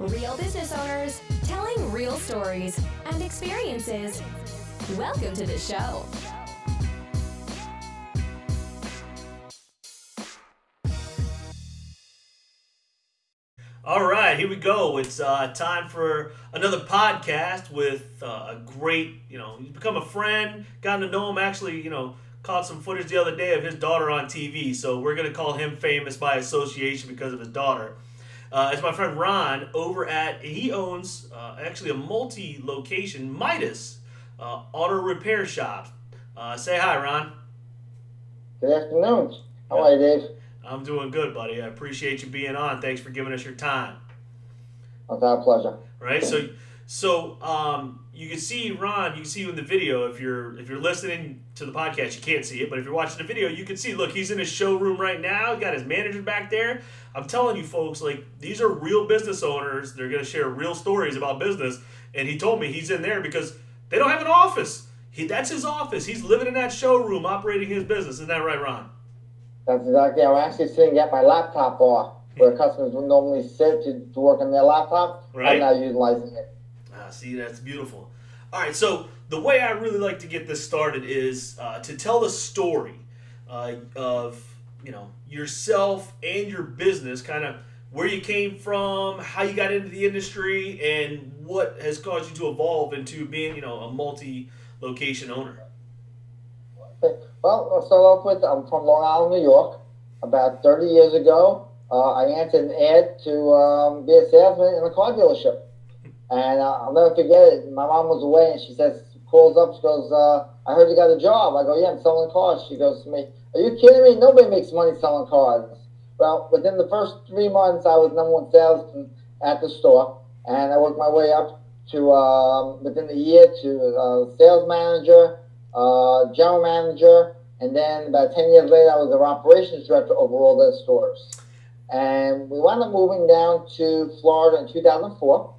Real business owners telling real stories and experiences. Welcome to the show. All right, here we go. It's uh, time for another podcast with uh, a great, you know, he's become a friend, gotten to know him. Actually, you know, caught some footage the other day of his daughter on TV, so we're gonna call him famous by association because of his daughter. Uh, it's my friend Ron over at he owns uh, actually a multi-location Midas uh, auto repair shop. Uh, say hi, Ron. Good afternoon. How are you, Dave? I'm doing good, buddy. I appreciate you being on. Thanks for giving us your time. It's our pleasure. right? So, so um, you can see Ron. You can see you in the video if you're if you're listening to the podcast, you can't see it, but if you're watching the video, you can see. Look, he's in his showroom right now. He's got his manager back there. I'm telling you, folks, like these are real business owners. They're gonna share real stories about business. And he told me he's in there because they don't have an office. He that's his office. He's living in that showroom, operating his business. Isn't that right, Ron? That's exactly. I'm actually sitting at my laptop off, where customers would normally sit to, to work on their laptop. Right. I'm now utilizing it. Ah, see, that's beautiful. All right, so the way I really like to get this started is uh, to tell the story uh, of you know yourself and your business, kind of where you came from, how you got into the industry, and what has caused you to evolve into being you know a multi-location owner. Well, I'll start off with I'm from Long Island, New York. About 30 years ago, uh, I answered an ad to um, be a salesman in a car dealership. And uh, I'll never forget it. My mom was away and she says, calls up, she goes, uh, I heard you got a job. I go, yeah, I'm selling cars. She goes to me, Are you kidding me? Nobody makes money selling cars. Well, within the first three months, I was number one salesman at the store. And I worked my way up to, um, within the year, to uh, sales manager, uh, general manager, and then about 10 years later, I was their operations director over all their stores. And we wound up moving down to Florida in 2004,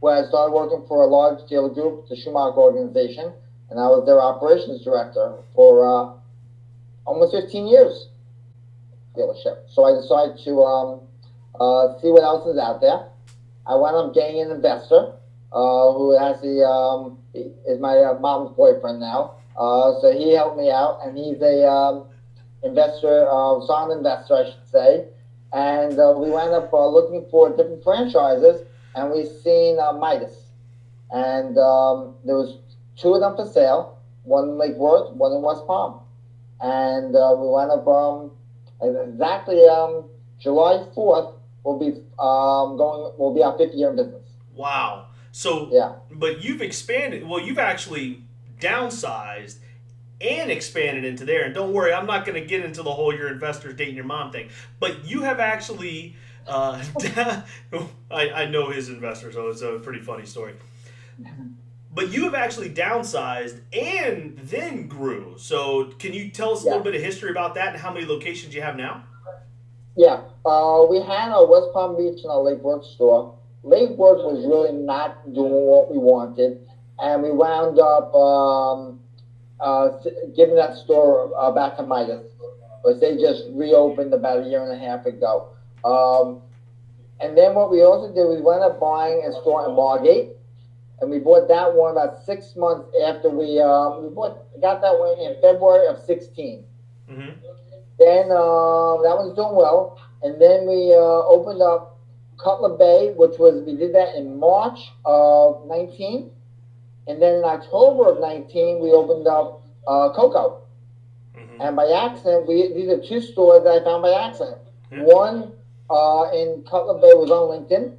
where I started working for a large dealer group, the Schumacher organization, and I was their operations director for uh, almost 15 years dealership. So I decided to um, uh, see what else is out there. I wound up getting an investor uh, who has the um, is my uh, mom's boyfriend now. Uh, so he helped me out, and he's a um, investor, uh, sound investor, I should say. And uh, we wound up uh, looking for different franchises, and we seen uh, Midas, and um, there was two of them for sale, one in Lake Worth, one in West Palm, and uh, we wound up um, exactly um, July fourth. We'll be um, going. We'll be our fifth year in business. Wow. So, Yeah. but you've expanded. Well, you've actually downsized and expanded into there. And don't worry, I'm not going to get into the whole your investors dating your mom thing. But you have actually. Uh, I, I know his investors, so it's a pretty funny story. But you have actually downsized and then grew. So, can you tell us a little bit of history about that and how many locations you have now? Yeah, uh, we had a West Palm Beach and a Lake Worth store. Lake Worth was really not doing what we wanted, and we wound up um, uh, giving that store uh, back to Midas, because they just reopened about a year and a half ago. Um, and then what we also did, we wound up buying a store in Margate, and we bought that one about six months after we um, we bought got that one in February of sixteen. hmm Then uh, that was doing well, and then we uh, opened up Cutler Bay, which was we did that in March of 19, and then in October of 19 we opened up uh, Cocoa. hmm And by accident, we these are two stores that I found by accident. Yeah. One uh, in Cutler Bay was on LinkedIn,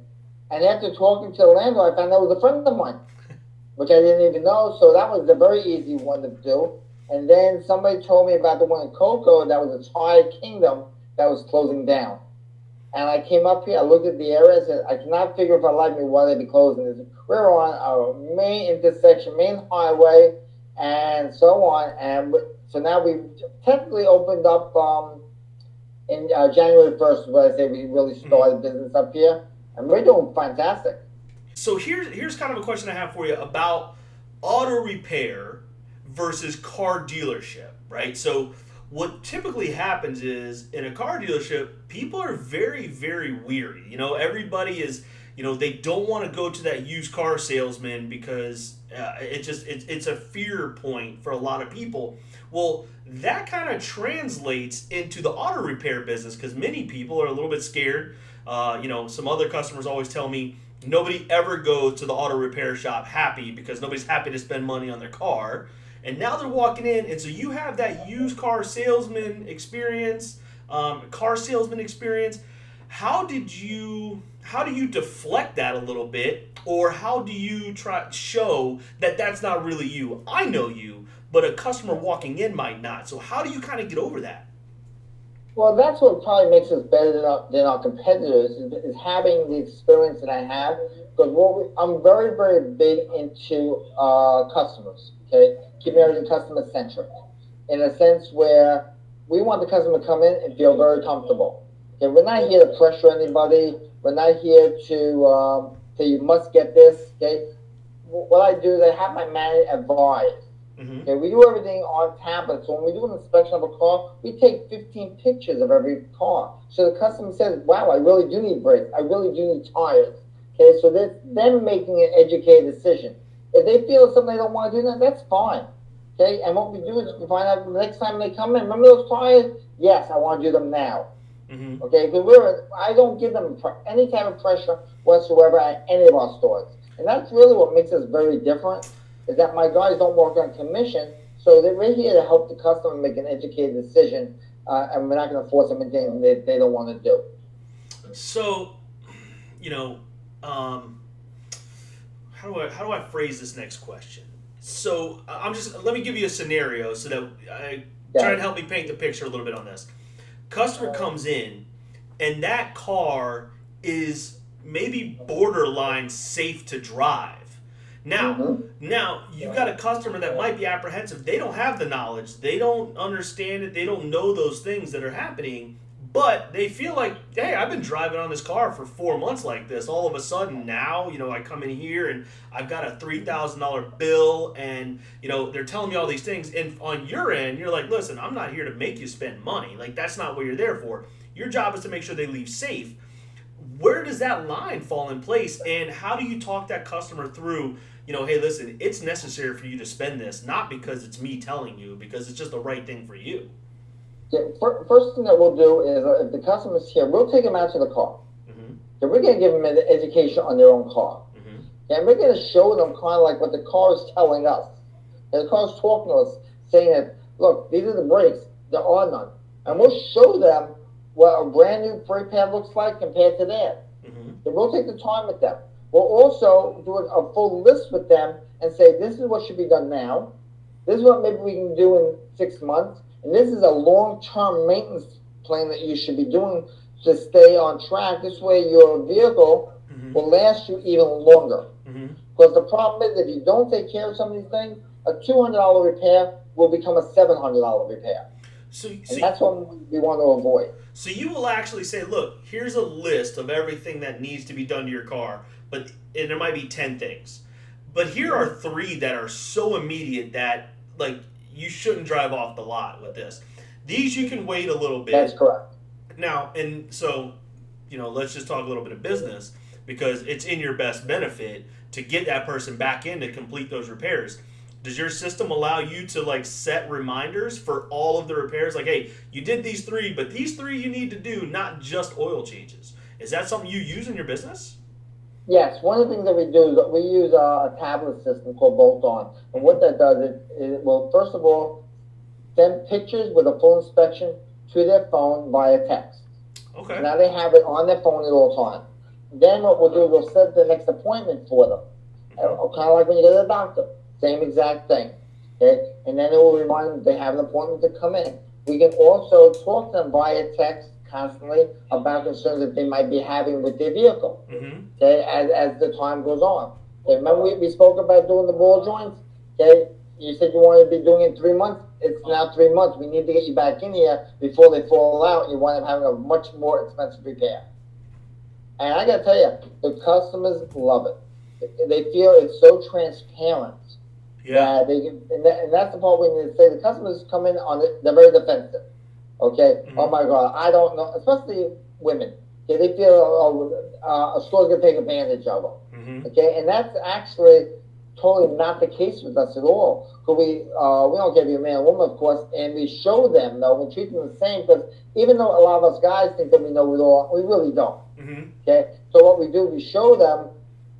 and after talking to the landlord, I found that was a friend of mine, which I didn't even know. So that was a very easy one to do. And then somebody told me about the one in Cocoa that was a Tire Kingdom that was closing down. And I came up here, I looked at the area, I said, I cannot figure if I like me why they'd be closing this. We're on our main intersection, main highway, and so on. And so now we've technically opened up um, in uh, January 1st, when I say we really started business up here. And we're doing fantastic. So here's here's kind of a question I have for you about auto repair versus car dealership, right? So what typically happens is in a car dealership, people are very, very weary. You know, everybody is, you know, they don't want to go to that used car salesman because uh, it just it, it's a fear point for a lot of people. Well, that kind of translates into the auto repair business because many people are a little bit scared. Uh, you know, some other customers always tell me nobody ever goes to the auto repair shop happy because nobody's happy to spend money on their car. And now they're walking in, and so you have that used car salesman experience, um, car salesman experience. How did you how do you deflect that a little bit, or how do you try show that that's not really you? I know you, but a customer walking in might not. So how do you kind of get over that? Well, that's what probably makes us better than our, than our competitors is, is having the experience that I have. Because what we, I'm very, very big into uh, customers. Okay, keeping everything customer centric, in a sense where we want the customer to come in and feel very comfortable. Okay, we're not here to pressure anybody. We're not here to um, say you must get this. Okay, what I do is I have my manager advise Mm-hmm. Okay, we do everything on tablets. So when we do an inspection of a car, we take 15 pictures of every car. So the customer says, wow, I really do need brakes. I really do need tires. Okay, so that's them making an educated decision. If they feel something they don't want to do that, that's fine. Okay, and what we do is we find out the next time they come in, remember those tires? Yes, I want to do them now. Mm-hmm. Okay, because we're I don't give them any type of pressure whatsoever at any of our stores, and that's really what makes us very different is that my guys don't work on commission, so they're here to help the customer make an educated decision, uh, and we're not going to force them into anything they, they don't want to do. So, you know, um, how do I how do I phrase this next question? So I'm just let me give you a scenario so that I yeah. try and help me paint the picture a little bit on this. Customer comes in, and that car is maybe borderline safe to drive now, mm-hmm. now you've got a customer that might be apprehensive. They don't have the knowledge. They don't understand it. They don't know those things that are happening. But they feel like, hey, I've been driving on this car for four months like this. All of a sudden now, you know, I come in here and I've got a three thousand dollar bill, and you know they're telling me all these things. And on your end, you're like, listen, I'm not here to make you spend money. Like that's not what you're there for. Your job is to make sure they leave safe. Where does that line fall in place, and how do you talk that customer through? You know, hey, listen, it's necessary for you to spend this, not because it's me telling you, because it's just the right thing for you. Yeah, first thing that we'll do is uh, if the customer's here, we'll take them out to the car. Mm-hmm. And we're going to give them an education on their own car. Mm-hmm. And we're going to show them kind of like what the car is telling us. And the car is talking to us, saying that, look, these are the brakes. There are none. And we'll show them what a brand new brake pad looks like compared to that. Mm-hmm. And we'll take the time with them. We'll also do a full list with them and say, this is what should be done now. This is what maybe we can do in six months. And this is a long term maintenance plan that you should be doing to stay on track. This way, your vehicle mm-hmm. will last you even longer. Mm-hmm. Because the problem is, if you don't take care of some of these things, a $200 repair will become a $700 repair. So, so and that's what we want to avoid. So you will actually say, look, here's a list of everything that needs to be done to your car but and there might be 10 things. But here are three that are so immediate that like you shouldn't drive off the lot with this. These you can wait a little bit. That's correct. Now, and so, you know, let's just talk a little bit of business because it's in your best benefit to get that person back in to complete those repairs. Does your system allow you to like set reminders for all of the repairs? Like, hey, you did these three, but these three you need to do, not just oil changes. Is that something you use in your business? Yes, one of the things that we do is that we use a, a tablet system called Bolt On, and what that does is it will first of all send pictures with a full inspection to their phone via text. Okay. Now they have it on their phone at all times. Then what we'll do is we'll set the next appointment for them, mm-hmm. kind of like when you go to the doctor, same exact thing. Okay, and then it will remind them they have an appointment to come in. We can also talk to them via text constantly about concerns that they might be having with their vehicle. Mm-hmm. Okay, as, as the time goes on. Okay, remember we, we spoke about doing the ball joints. Okay, you said you wanted to be doing it three months. It's now three months. We need to get you back in here before they fall out. You wind up having a much more expensive repair. And I got to tell you, the customers love it. They feel it's so transparent. Yeah. That they can, and, that, and that's the part when they say the customers come in on it, they're very defensive. Okay. Mhm. Oh my God, I don't know, especially women. Okay, they feel oh, uh, a store's gonna take advantage of them. hmm Okay, and that's actually totally not the case with us at all. Because we uh, we don't give you a man and woman, of course, and we show them though, we treat them the same. Because even though a lot of us guys think that we know it all, we really don't. hmm Okay, so what we do, we show them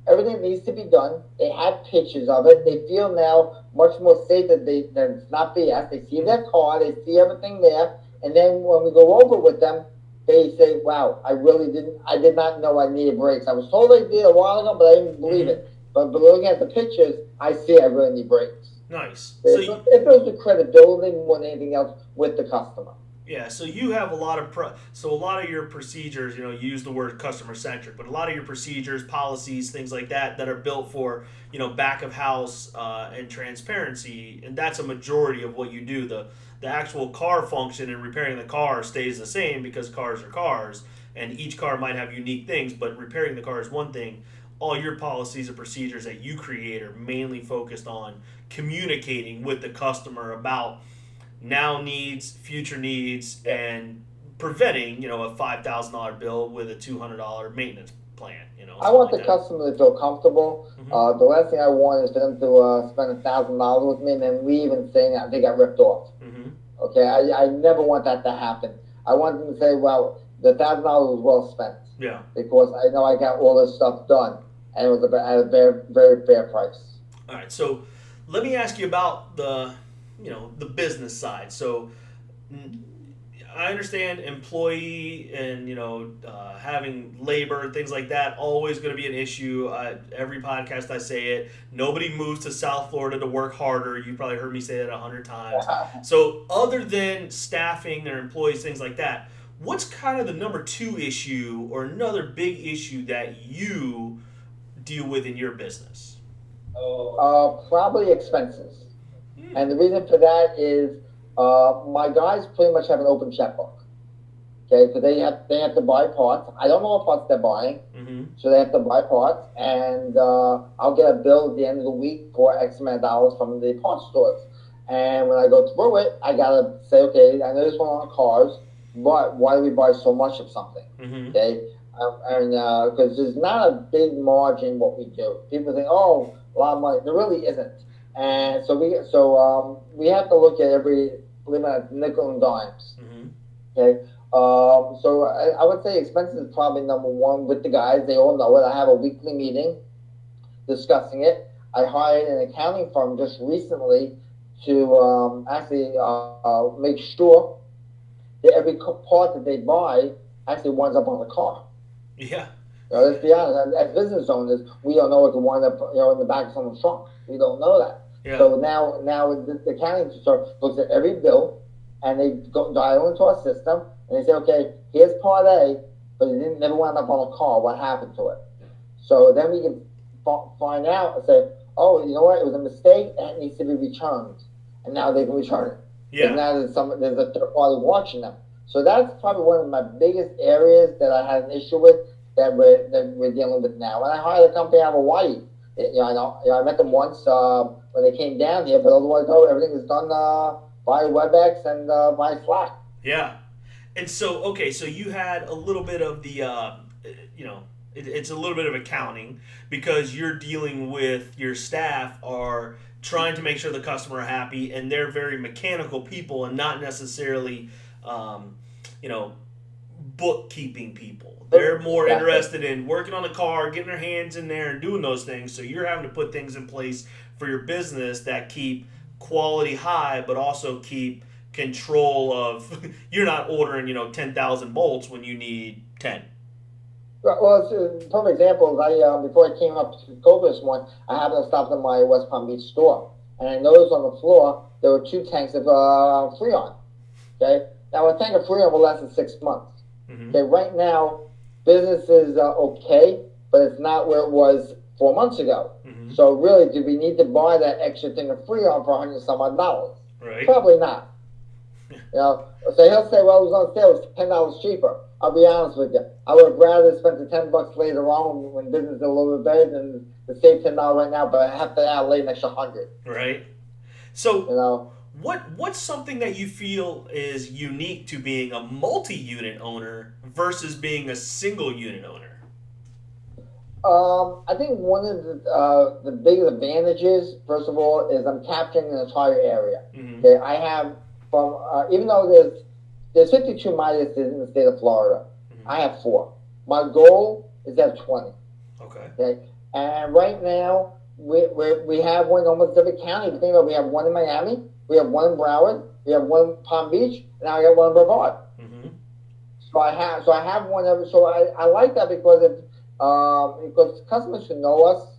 everything needs to be done. They have pictures of it. They feel now much more safe that they that it's not BS. They see their car, they see everything there, and then when we go over with them, they say, "Wow, I really didn't. I did not know I needed brakes. I was told I did a while ago, but I didn't believe it. But, but looking at the pictures, I see I really need brakes." Nice. So It, you, it builds the credibility more than anything else with the customer. Yeah, so you have a lot of pro- so a lot of your procedures, you know, you use the word customer centric, but a lot of your procedures, policies, things like that, that are built for you know back of house uh, and transparency, and that's a majority of what you do. The the actual car function and repairing the car stays the same because cars are cars, and each car might have unique things, but repairing the car is one thing. All your policies and procedures that you create are mainly focused on communicating with the customer about now needs, future needs, and preventing, you know, a five thousand dollar bill with a two hundred dollar maintenance plan. You know, I want the customer to feel comfortable. Mhm. Uh, the last thing I want is for them to uh, spend a thousand dollars with me and then leave and saying that they got ripped off. Okay, I, I never want that to happen. I want them to say, well, the thousand dollars was well spent Yeah. because I know I got all this stuff done and it was a, at a very very fair price. All right. So let me ask you about the, you know, the business side. So I understand employee and you know uh, having labor things like that always going to be an issue. Uh, every podcast I say it. Nobody moves to South Florida to work harder. You probably heard me say that a hundred times. So, other than staffing their employees, things like that, what's kind of the number two issue or another big issue that you deal with in your business? Uh, probably expenses. Hmm. And the reason for that is uh, my guys pretty much have an open checkbook. Okay, so they have they have to buy parts. I don't know what parts they're buying, Mm-hmm. so they have to buy parts, and uh, I'll get a bill at the end of the week for X amount of dollars from the parts stores. And when I go through it, I gotta say, okay, I know this one on cars, but why do we buy so much of something? Mm-hmm. Okay, um, and because there's not a big margin what we do. People think, oh, a lot of money. There really isn't. And so we so um, we have to look at every believe it or nickel and dimes. Mm-hmm. Okay. Um, so I, I would say expenses is probably number one with the guys. They all know it. I have a weekly meeting discussing it. I hired an accounting firm just recently to um, actually uh, uh, make sure that every part that they buy actually winds up on the car. Yeah. You know, let's be honest. As, as business owners, we don't know what can wind up, you know, in the back of someone's trunk. We don't know that. Yeah. So now, now the, the accounting firm looks at every bill, and they go dial into our system, and they say, okay, here's part A, but it didn't never wound up on a car. What happened to it? So then we can f- find out and say, oh, you know what? It was a mistake, That needs to be returned, and now they can return it. yeah. Now there's some there's a third party watching them. So that's probably one of my biggest areas that I had an issue with that we're that we're dealing with now. And I hired a company out of Hawaii. You know, I know, you know, I met them once um, when they came down here, but otherwise, no, everything is done uh, by WebEx and uh, by Slack. Yeah. And so, okay, so you had a little bit of the, uh, you know, it, it's a little bit of accounting because you're dealing with your staff are trying to make sure the customer are happy and they're very mechanical people and not necessarily, um, you know, bookkeeping people. They're more Exactly. interested in working on the car, getting their hands in there and doing those things. So you're having to put things in place for your business that keep quality high, but also keep control of you're not ordering you know 10,000 bolts when you need 10 Right, Well, it's a perfect example. is I um, before I came up to this one, I happened to stop at my West Palm Beach store, and I noticed on the floor there were two tanks of uh, Freon. Okay, now a tank of Freon will last us six months. Mhm. Okay, right now business is uh, okay, but it's not where it was four months ago. Mhm. So really, do we need to buy that extra thing of Freon for a hundred some odd dollars? right Probably not. You know, so he'll say, "Well, it was on sale. It was ten dollars cheaper." I'll be honest with you. I would have rather spent the ten bucks later on when, when business is a little bit better than to save ten dollars right now, but I have to outlay an extra hundred. Right. So You know, what what's something that you feel is unique to being a multi-unit owner versus being a single unit owner? um, I think one of the uh, the biggest advantages, first of all, is I'm capturing an entire area. Mm-hmm. Okay, I have from uh, even though there's there's 52 Midas in the state of Florida, Mhm. I have four. My goal is to have 20. Okay. Okay, and right now we we we have one almost every county. You think about it, we have one in Miami, we have one in Broward, we have one in Palm Beach, and now I got one in Brevard. Mm-hmm. So I have so I have one every. So I, I like that because if um, because customers who know us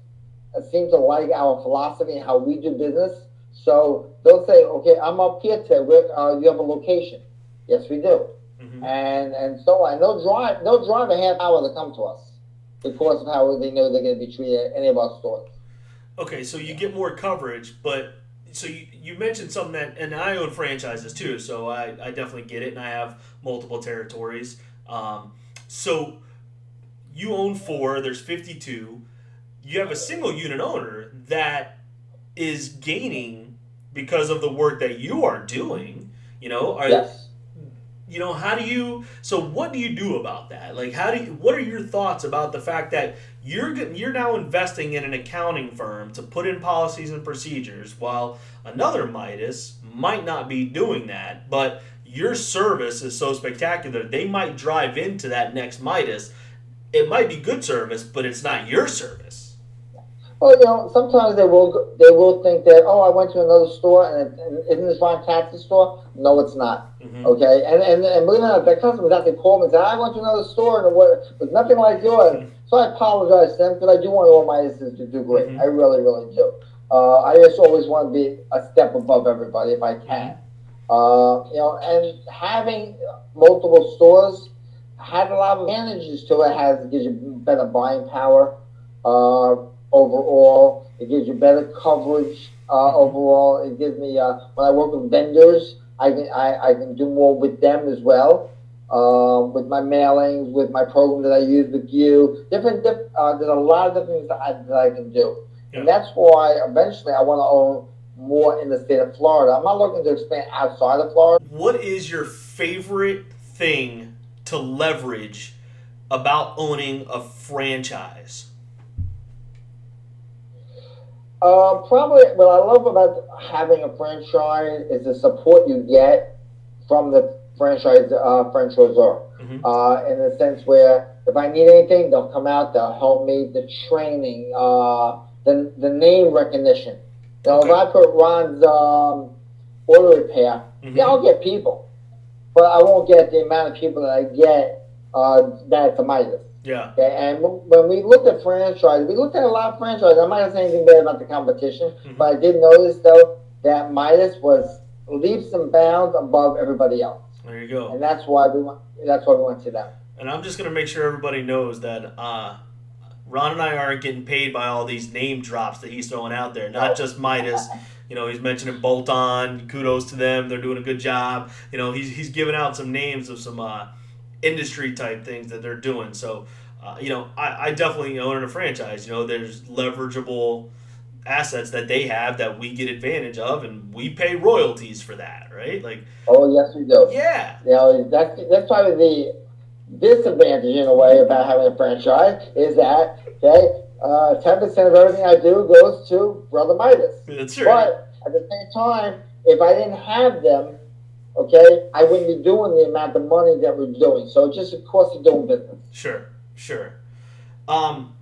uh, seem to like our philosophy and how we do business. So they'll say, okay, I'm up here today. Where, uh, you have a location? Yes, we do. Mm-hmm. And and so on. They'll drive they'll drive a half hour to come to us because of how they know they're going to be treated at any of our stores. Okay, so you get more coverage, but so you, you mentioned something that, and I own franchises too, so I, I definitely get it, and I have multiple territories. Um, so you own four, there's 52. You have a single unit owner that is gaining because of the work that you are doing. You know, are, Yes. you know how do you so what do you do about that like how do you what are your thoughts about the fact that you're you're now investing in an accounting firm to put in policies and procedures while another midas might not be doing that but your service is so spectacular they might drive into that next midas it might be good service but it's not your service Well, you know, sometimes they will they will think that oh, I went to another store and, it, and isn't this Ron Tax's store? No, it's not. Mhm. Okay, and, and and believe it or not, the customers actually called me and said I went to another store and it was, it was nothing like yours. So I apologize to them because I do want all my assistants to do great. Mhm. I really, really do. Uh, I just always want to be a step above everybody if I can. Uh, you know, and having multiple stores has a lot of advantages to it. Has gives you better buying power uh, overall. It gives you better coverage uh, overall. It gives me uh, when I work with vendors, I can I, I can do more with them as well. Um, with my mailings, with my program that I use with you, different. Diff, uh, there's a lot of different things that I, that I can do, Yeah. and that's why eventually I want to own more in the state of Florida. I'm not looking to expand outside of Florida. what is your favorite thing to leverage about owning a franchise Uh, probably what I love about having a franchise is the support you get from the franchise uh, franchisor. Mhm. Uh, in the sense where if I need anything, they'll come out, they'll help me. The training, uh, the the name recognition. Now, Okay. if I put Ron's um, auto repair, Mhm. yeah, I'll get people, but I won't get the amount of people that I get uh, that's a Midas. yeah Okay, and w- when we looked at franchise, we looked at a lot of franchise. I'm not gonna say anything bad about the competition, Mhm. but I did notice though that Midas was leaps and bounds above everybody else, there you go and that's why we went. That's why we went to them. And I'm just gonna make sure everybody knows that uh, Ron and I aren't getting paid by all these name drops that he's throwing out there. Not just Midas. You know, he's mentioning Bolt On. Kudos to them; they're doing a good job. You know, he's he's giving out some names of some uh, industry type things that they're doing. So, uh, you know, I, I definitely own a franchise. You know, there's leverageable assets that they have that we get advantage of, and we pay royalties for that, right? Like, Oh yes, we do. yeah, know, that's that's probably the disadvantage in a way about having a franchise is that okay, uh, ten percent of everything I do goes to Brother Midas. that's right. But at the same time, if I didn't have them, okay, I wouldn't be doing the amount of money that we're doing. So it's just a cost of doing business. Sure, sure. Um,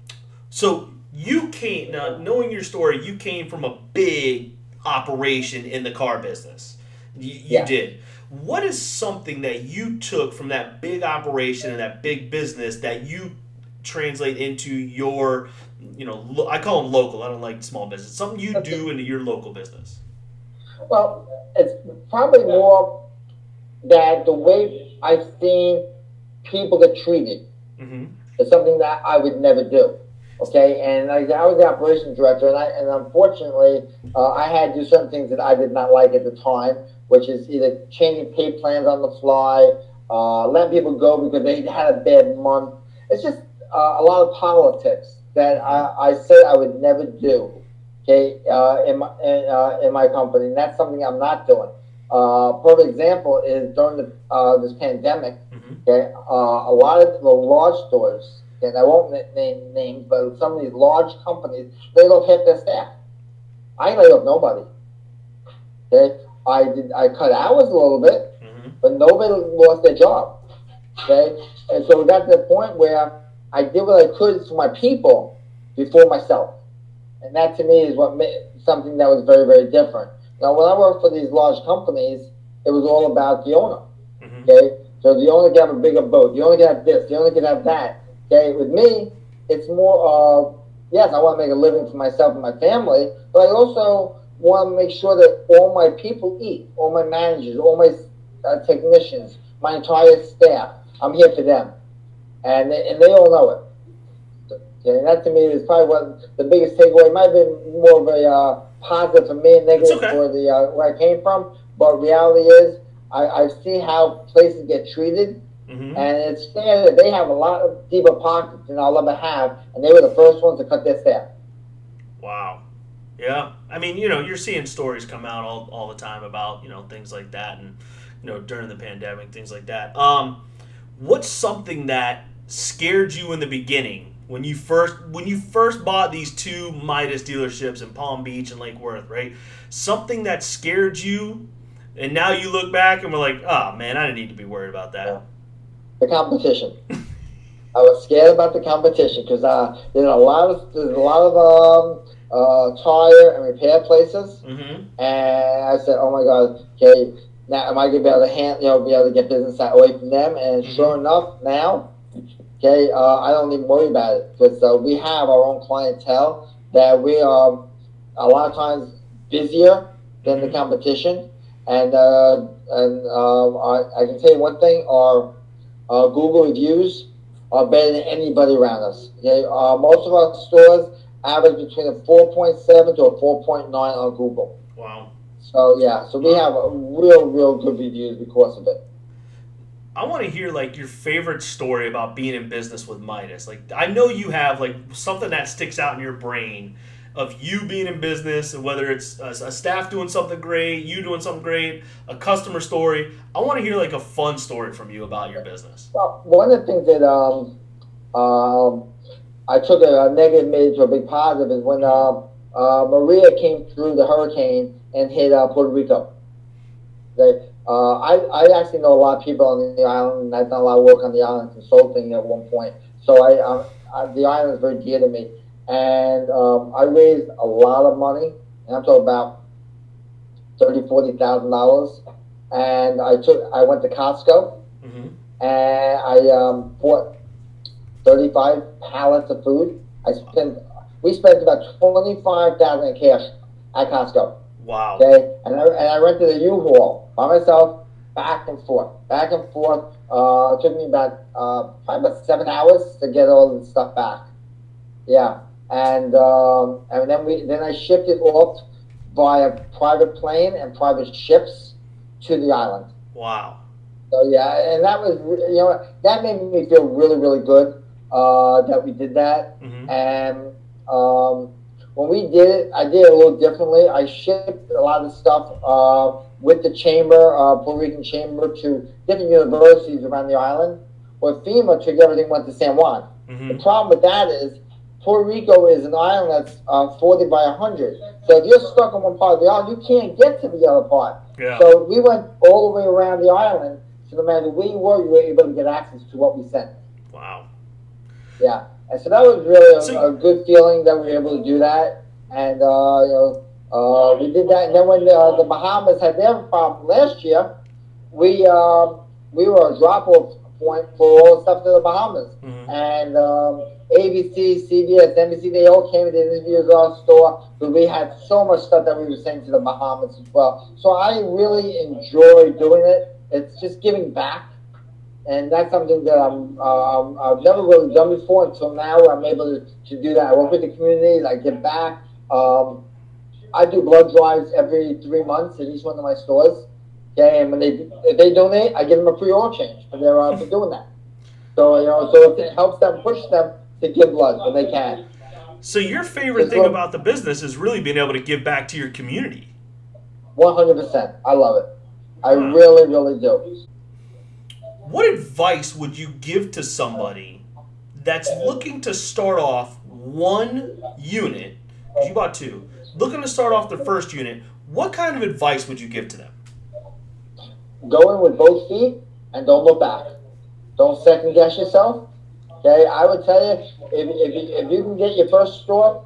so you came now, knowing your story, you came from a big operation in the car business. You, you Yeah. did. What is something that you took from that big operation and that big business that you translate into your, you know, lo- I call them local. I don't like small business. Something you do into your local business. Well, it's probably more that the way I've seen people get treated Mm-hmm. is something that I would never do. Okay, and I, I was the operations director, and I and unfortunately, uh, I had to do certain things that I did not like at the time, which is either changing pay plans on the fly, uh, letting people go because they had a bad month. It's just uh, a lot of politics that I, I said I would never do. Okay, uh, in my in, uh, in my company, and that's something I'm not doing. Uh, perfect example is during the, uh, this pandemic. Mhm. Okay, uh, a lot of the large stores, and I won't name names, but some of these large companies, they don't hit their staff. I laid off nobody. Okay, I did. I cut hours a little bit, Mhm. but nobody lost their job. Okay, and so we got to the point where I did what I could for my people before myself, and that to me is what made something that was very very different. Now, when I worked for these large companies, it was all about the owner. Mhm. Okay, so the owner can have a bigger boat. The owner can have this. The owner can have that. Okay, with me, it's more of yes, I want to make a living for myself and my family, but I also want to make sure that all my people eat, all my managers, all my uh, technicians, my entire staff. I'm here for them, and they, and they all know it. Okay, and that to me is probably what the biggest takeaway. It might have been more of a uh, positive for me and negative okay. for the uh, where I came from, but reality is I, I see how places get treated, Mhm. and it's fair that they have a lot of deeper pockets than I'll ever have, and they were the first ones to cut their staff. Wow. Yeah. I mean, you know, you're seeing stories come out all, all the time about, you know, things like that and, you know, during the pandemic, things like that. Um, what's something that scared you in the beginning when you first when you first bought these two Midas dealerships in Palm Beach and Lake Worth, right? Something that scared you and now you look back and we're like, oh man, I didn't need to be worried about that. The competition. I was scared about the competition because uh, there's a lot of there's a lot of um, uh, tire and repair places, Mm-hmm. and I said, "Oh my God, okay, now am I gonna be able to hand, you know, be able to get business away from them?" And sure enough, now, okay, uh, I don't even worry about it because uh, we have our own clientele that we are a lot of times busier than the Mhm. competition, and uh, and um, I, I can tell you one thing: our uh, Google reviews are better than anybody around us. Okay, uh, most of our stores average between a 4.7 to a 4.9 on Google. Wow. So yeah, so we have a real, real good reviews because of it. I want to hear like your favorite story about being in business with Midas. Like I know you have like something that sticks out in your brain of you being in business and whether it's a, a staff doing something great, you doing something great, a customer story. I want to hear like a fun story from you about your business. Well, one of the things that um, um, I took a, a negative made to a big positive is when uh, uh, Maria came through the hurricane and hit uh, Puerto Rico. Okay. Uh, I, I actually know a lot of people on the island, and I've done a lot of work on the island consulting at one point. So I, um, I the island is very dear to me, and um, I raised a lot of money, and I'm talking about thirty, forty thousand dollars, and I took I went to Costco Mm-hmm. and I um, bought 35 pallets of food. I spent, we spent about 25,000 in cash at Costco. Wow. Okay, and I, and I rented a U-Haul by myself, back and forth, back and forth. Uh, it took me about uh, probably about seven hours to get all the stuff back. Yeah, and um, and then we then I shipped it off via private plane and private ships to the island. Wow. So yeah, and that was you know that made me feel really really good uh, that we did that. Mm-hmm. And um, when we did it, I did it a little differently. I shipped a lot of stuff uh, with the chamber, uh, Puerto Rican chamber, to different universities around the island. Where FEMA took everything went to San Juan. The Mm-hmm. problem with that is Puerto Rico is an island that's uh, 40 by 100. So if you're stuck on one part of the island, you can't get to the other part. Yeah. So we went all the way around the island. So no matter where you were, you were able to get access to what we sent. Wow. Yeah, and so that was really a, So- a good feeling that we were able to do that. And uh, you know, uh, we did that. And then when uh, the Bahamas had their problem last year, we um, we were a drop-off point for all the stuff to the Bahamas. Mm-hmm. And um, ABC, CBS, NBC, they all came to interview at our store. But we had so much stuff that we were sending to the Bahamas as well. So I really enjoy doing it. It's just giving back. and that's something that I'm um, I've never really done before until now. I'm able to, to do that. I work with the community. I give back. Um, I do blood drives every three months at each one of my stores. Okay, and when they if they donate, I give them a free oil change for their uh, for doing that. So you know, so it helps them push them to give blood when they can. So your favorite thing about the business is really being able to give back to your community. One hundred percent. I love it. I really, really do. What advice would you give to somebody that's looking to start off one unit? Because you bought two. Looking to start off the first unit. What kind of advice would you give to them? Go in with both feet and don't look back. Don't second guess yourself. Okay, I would tell you if, if, you, if you can get your first store,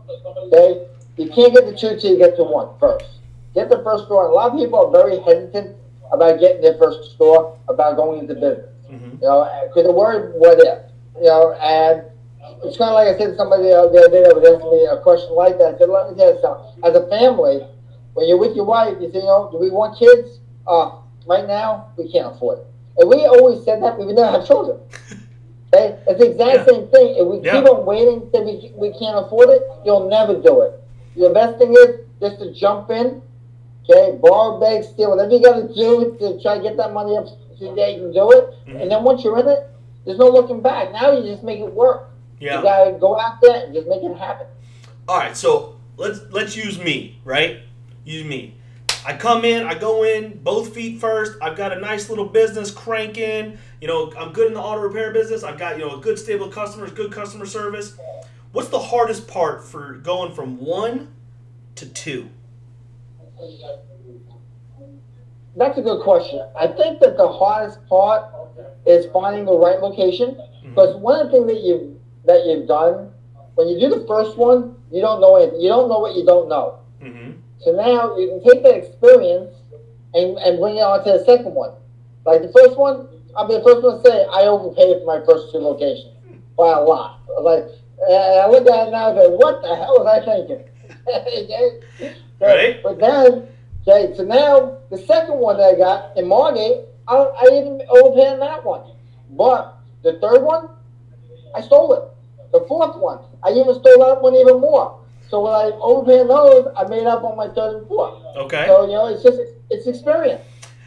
okay, you can't get the two till you get to one first. Get the first store. A lot of people are very hesitant about getting their first store, about going into business. Mm-hmm. You know, because the word "what if," you know, and it's kind of like I said to somebody the other day that was asking me a question like that. I said, "Let me tell you something. As a family, when you're with your wife, you say, you know, do we want kids? Uh, right now, we can't afford it." And we always said that we would never have children. It's the exact yeah. same thing. If we yeah. keep on waiting that we, we can't afford it, you'll never do it. The best thing is just to jump in, okay, borrow, beg, steal, whatever you got to do to try to get that money up so that you can do it. Mm-hmm. And then once you're in it, there's no looking back. Now you just make it work. Yeah. You got to go out there and just make it happen. All right, so let's let's use me, right? Use me. I come in, I go in, both feet first. I've got a nice little business cranking. You know, I'm good in the auto repair business. I've got, you know, a good stable of customers, good customer service. What's the hardest part for going from one to two? That's a good question. I think that the hardest part is finding the right location. Mm-hmm. Because one of the things that you that you've done when you do the first one, you don't know it. You don't know what you don't know. Mm-hmm. So now you can take that experience and, and bring it on to the second one. Like the first one, I'll be the first one to say I overpaid for my first two locations by a lot. Like, and I look at it now and say, what the hell was I thinking? okay? Right. But then, okay, so now the second one that I got in Margate, I, I even overpaid on that one. But the third one, I stole it. The fourth one, I even stole that one even more. So when I overpaid those, I made up on my third and fourth. Okay. So you know, it's just it's experience.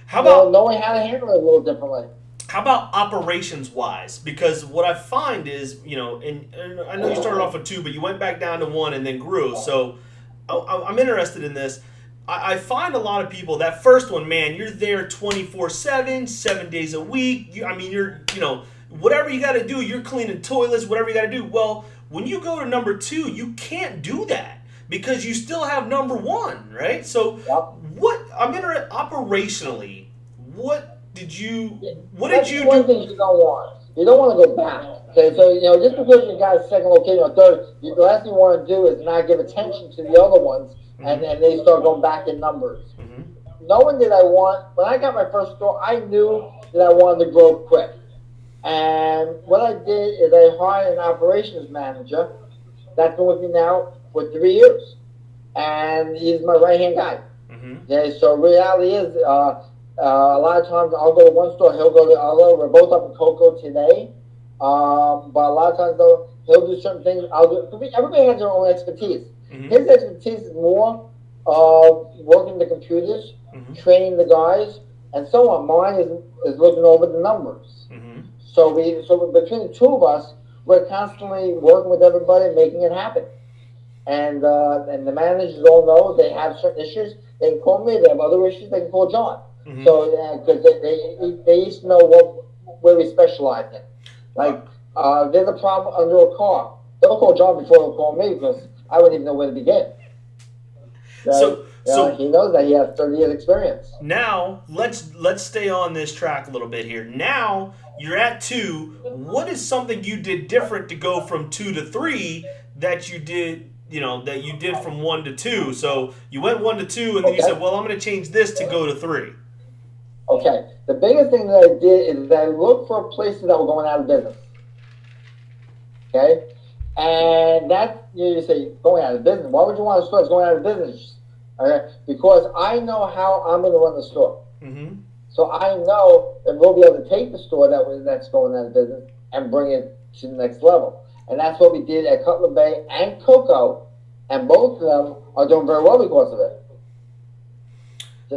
How about knowing how to handle it a little differently? How about operations wise? Because what I find is, you know, and, and I know you started off with two, but you went back down to one and then grew. So I, am interested in this. I, I, find a lot of people that first one, man, you're there 24 7, seven days a week. You, I mean, you're, you know, whatever you got to do, you're cleaning toilets, whatever you got to do. Well, when you go to number two, you can't do that because you still have number one, right? So, yep. what I'm interested operationally. What did you? What That's did you? One do? thing you don't want. You don't want to go back. Okay, so you know, just because you got a second location or third, you, the last thing you want to do is not give attention to the other ones, mm-hmm. and then they start going back in numbers. Mm-hmm. Knowing that I want, when I got my first store, I knew that I wanted to grow quick. And what I did is I hired an operations manager that's been with me now for three years. And he's my right hand guy. Mm-hmm. Okay, so reality is, uh, uh, a lot of times I'll go to one store, he'll go to the other. We're both up in Cocoa today. Um, but a lot of times, though, he'll do certain things. I'll do. Everybody has their own expertise. Mm-hmm. His expertise is more of working the computers, mm-hmm. training the guys, and so on. Mine is, is looking over the numbers. So we, so between the two of us, we're constantly working with everybody, making it happen. And uh, and the managers all know they have certain issues. They can call me. They have other issues. They can call John. Mm-hmm. So because uh, they, they they used to know what where we specialize in. Like uh, there's a problem under a car. They'll call John before they'll call me because I wouldn't even know where to begin. So so he knows that he has 30 years experience. Now let's let's stay on this track a little bit here. Now you're at two. What is something you did different to go from two to three that you did? You know that you did from one to two. So you went one to two, and then okay. you said, "Well, I'm going to change this to go to three. Okay. The biggest thing that I did is that I looked for places that were going out of business. Okay. And that you, say going out of business. Why would you want a store that's going out of business? Okay, because I know how I'm going to run the store. Mm-hmm. So I know that we'll be able to take the store that was, that's going out of business and bring it to the next level. And that's what we did at Cutler Bay and Cocoa, and both of them are doing very well because of it.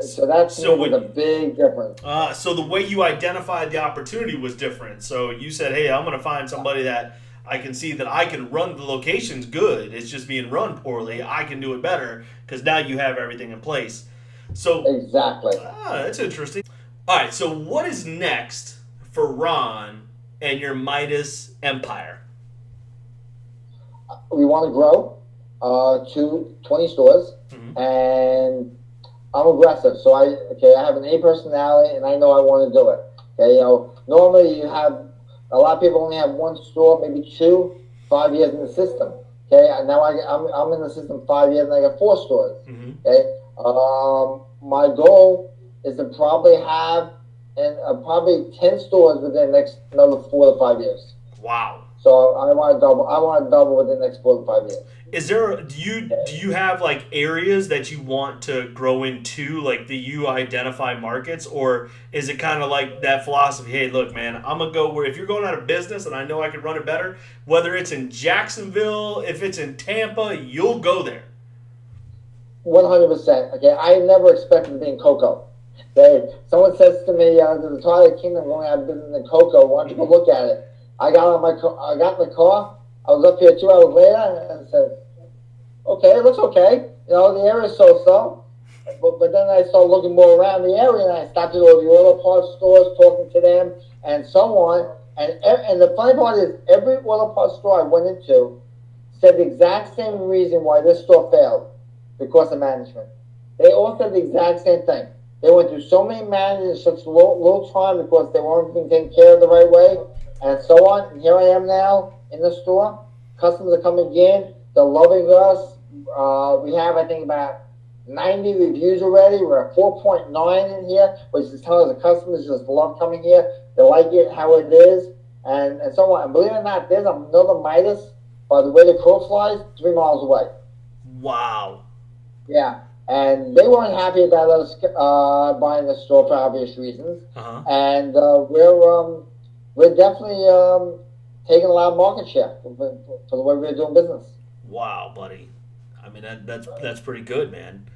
So, that's So when- a big difference. Uh, so the way you identified the opportunity was different. So you said, "Hey, I'm going to find somebody that I can see that I can run the locations good. It's just being run poorly. I can do it better because now you have everything in place." So Exactly. ah, that's interesting. All right. So what is next for Ron and your Midas Empire? we want to grow uh, to 20 stores, Mhm. and I'm aggressive. So I okay, I have an A personality, and I know I want to do it. Okay, you know, normally you have a lot of people only have one store, maybe two, five years in the system. Okay, and now I, I'm I'm in the system five years, and I got four stores. Mm-hmm. Okay, um, my goal is to probably have and uh, probably 10 stores within the next another four to five years. Wow. So I want to double. I want to double within the next four to five years. Is there do you do you have like areas that you want to grow into like the you identify markets or is it kind of like that philosophy hey look man I'm gonna go where if you're going out of business and I know I can run it better whether it's in Jacksonville if it's in Tampa you'll go there One hundred percent. Okay, I never expected to be in Cocoa. Okay, someone says to me, uh, "There's a Tire Kingdom going out of business in Cocoa. Why don't you go look at it?" I got on my car. I got in the car. I was up here two hours later and I said, "Okay, it looks okay. You know, the area's so-so." But, but then I started looking more around the area, and I stopped at all the auto parts stores, talking to them, and so on. And and the funny part is, every auto parts store I went into said the exact same reason why this store failed, because of management. They all said the exact same thing. They went through so many managers in such little, little time because they weren't being taken care of the right way, and so on. And here I am now in the store. Customers are coming in. They're loving us. Uh, we have, I think, about 90 reviews already. We're at 4.9 in here, which is telling us the customers just love coming here. They like it how it is, and, and so on. And believe it or not, there's another Midas, by the way the crow flies, three miles away. wow Yeah, and they weren't happy about us uh, buying the store for obvious reasons, uh-huh. And uh, we're um, we're definitely um, taking a lot of market share for, for, for the way we're doing business. wow buddy. I mean that, that's that's pretty good man.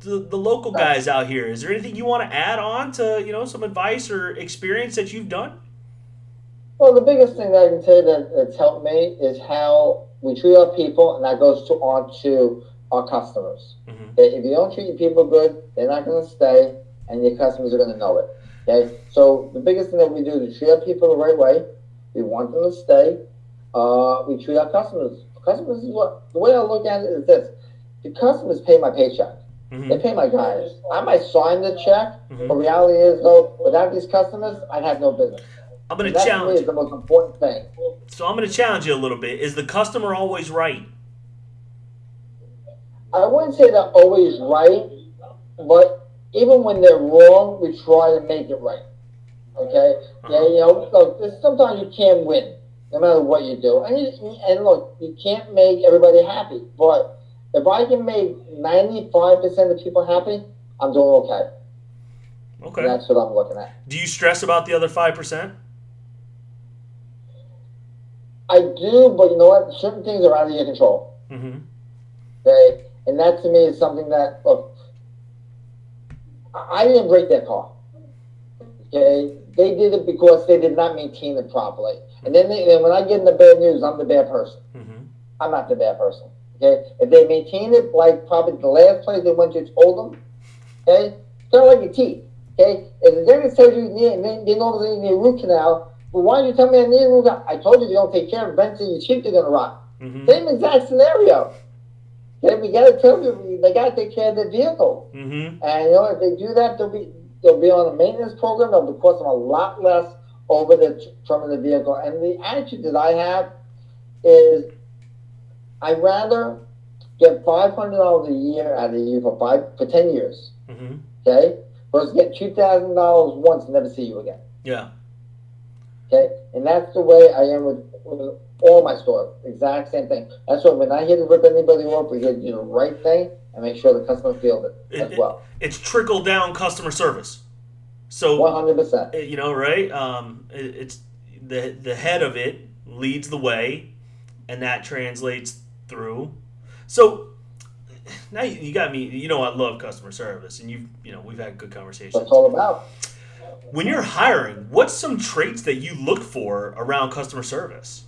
The, the local guys out here is there anything you want to add on to you know some advice or experience that you've done? Well, the biggest thing that I can say that, that's helped me is how we treat our people, and that goes to on to our customers. Mhm. Okay, If you don't treat your people good, they're not going to stay, and your customers are going to know it. Okay, so the biggest thing that we do is treat our people the right way. We want them to stay. Uh, we treat our customers. Customers is what the way I look at it is this: the customers pay my paycheck. Mhm. They pay my guys. I might sign the check, Mhm. but reality is though, without these customers, I'd have no business. I'm that to challenge is the most important thing. So I'm going to challenge you a little bit. Is the customer always right? I wouldn't say they're always right, but even when they're wrong, we try to make it right. Okay? Yeah, you know, look, sometimes you can't win, no matter what you do. And, you, and look, you can't make everybody happy. But if I can make 95% of people happy, I'm doing okay. And Okay. that's what I'm looking at. Do you stress about the other five percent? I do, but you know what? Certain things are out of your control. Mm-hmm. Okay, and that to me is something that look. I didn't break their car. Okay, they did it because they did not maintain it properly. And then, they, and when I get in the bad news, I'm the bad person. Mm-hmm. I'm not the bad person. Okay, if they maintain it like probably the last place they went to told them, okay, of like your teeth. Okay, if the dentist tells you you need, they, they know need a root canal. Well, why did you tell me I need a root canal? I told you if you don't take care of it, eventually your teeth are gonna rot. Mm-hmm. Same exact scenario. Okay, we gotta tell you they gotta take care of their vehicle, Mm-hmm. and you know if they do that, they'll be they'll be on a maintenance program. They'll be costing a lot less over the term of the vehicle. And the attitude that I have is, I'd rather get five hundred dollars a year out of you for five for ten years, Mm-hmm. okay, versus get two thousand dollars once and never see you again. Yeah. Okay, and that's the way I am with, with all my stores. Exact same thing. That's why when I here to rip anybody off, we gotta do the right thing and make sure the customer feels it It- as it- well. It's trickle down customer service. So One hundred percent. Uh, you know, right? Um, it, it's the the head of it leads the way, and that translates through. So now you, you got me. You know, I love customer service, and you you know we've had good conversations. That's all about. When you're hiring, what's some traits that you look for around customer service?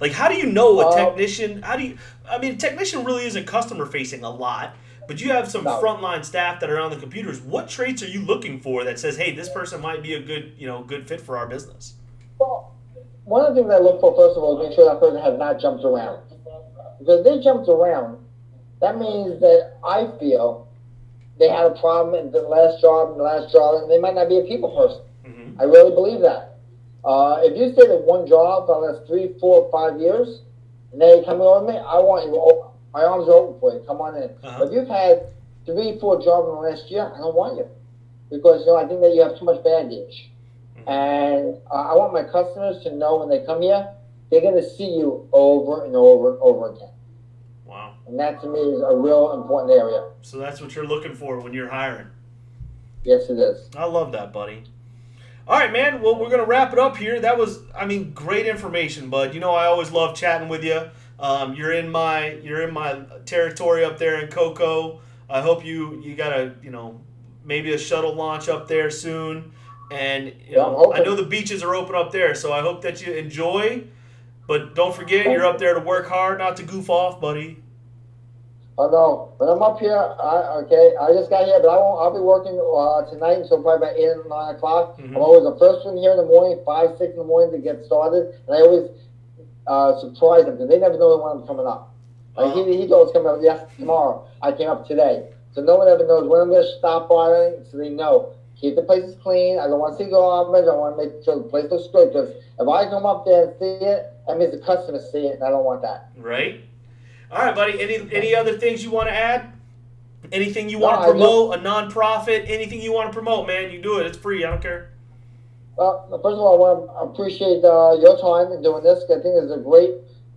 Like, how do you know a Uh, technician? How do you? I mean, a technician really isn't customer facing a lot, but you have some No. frontline staff that are on the computers. What traits are you looking for that says, hey, this person might be a good, you know, good fit for our business? Well, one of the things I look for first of all is make sure that person has not jumped around. Because if they jumped around, that means that I feel they had a problem in the last job and the last job, and they might not be a people person. Mm-hmm. I really believe that. Uh, if you stayed at one job for the last three, four, five years, and then you come over me, I want you. Oh, my arms are open for you. Come on in. Uh-huh. If you've had three, four jobs in the last year, I don't want you because you know I think that you have too much baggage. And uh, I want my customers to know when they come here, they're going to see you over and over and over again. Wow. And that to me is a real important area. So that's what you're looking for when you're hiring. Yes, it is. I love that, buddy. All right, man. Well, we're gonna wrap it up here. That was, I mean, great information, bud. You know, I always love chatting with you. Um, you're in my, you're in my territory up there in Cocoa. I hope you, you got a, you know, maybe a shuttle launch up there soon. And you Yeah, know. I know the beaches are open up there, so I hope that you enjoy. But don't forget, you're up there to work hard, not to goof off, buddy. Oh no, when I'm up here, I, okay, I just got here, but I won't. I'll be working uh, tonight until probably about eight or nine o'clock. Mhm. I'm always the first one here in the morning, five, six in the morning to get started, and I always uh, surprise them because they never know when I'm coming up. Like Uh-huh. he, he told us coming up yes tomorrow. I came up today, so no one ever knows when I'm going to stop by, so they know. Keep the places clean. I don't want to see garbage. I want to make sure the place looks good because if I come up there and see it, that means the customers see it, and I don't want that. Right. All right, buddy. Any any other things you want to add? Anything you want I to promote? A nonprofit? Anything you want to promote, man? You do it. It's free. I don't care. Well, first of all, I want to appreciate uh, your time in doing this. I think it's a great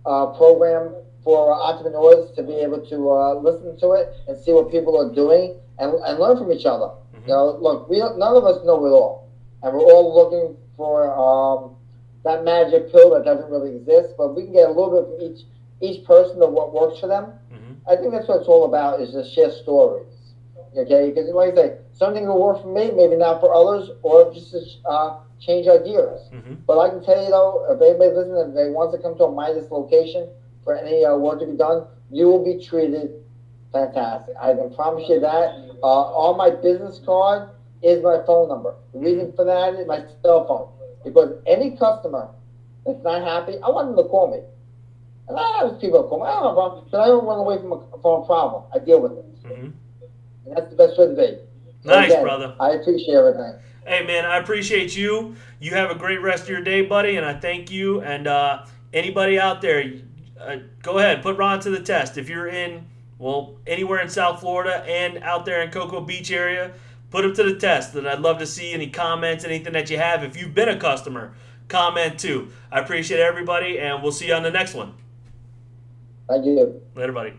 uh, program for entrepreneurs to be able to uh, listen to it and see what people are doing and, and learn from each other. You know, look, we none of us know it all, and we're all looking for um, that magic pill that doesn't really exist. But we can get a little bit from each each person of what works for them. Mhm. I think that's what it's all about is to share stories. Okay, because like I say, something will work for me, maybe not for others, or just to uh, change ideas. Mhm. But I can tell you though, if anybody listening, if they want to come to a Midas location for any uh, work to be done, you will be treated fantastic. I can promise you that. Uh, on my business card is my phone number. The reason for that is my cell phone. Because any customer that's not happy, I want them to call me. And I have people that call me, I don't a problem, but I don't run away from a, from a problem. I deal with it. Mhm. And that's the best way to be. So Nice, again, brother. I appreciate everything. Hey, man. I appreciate you. You have a great rest of your day, buddy, and I thank you. And uh, anybody out there, uh, go ahead, put Ron to the test. If you're in, well, anywhere in South Florida and out there in Cocoa Beach area, put him to the test. And I'd love to see any comments, anything that you have. If you've been a customer, comment too. I appreciate everybody, and we'll see you on the next one. Thank you. Later, buddy.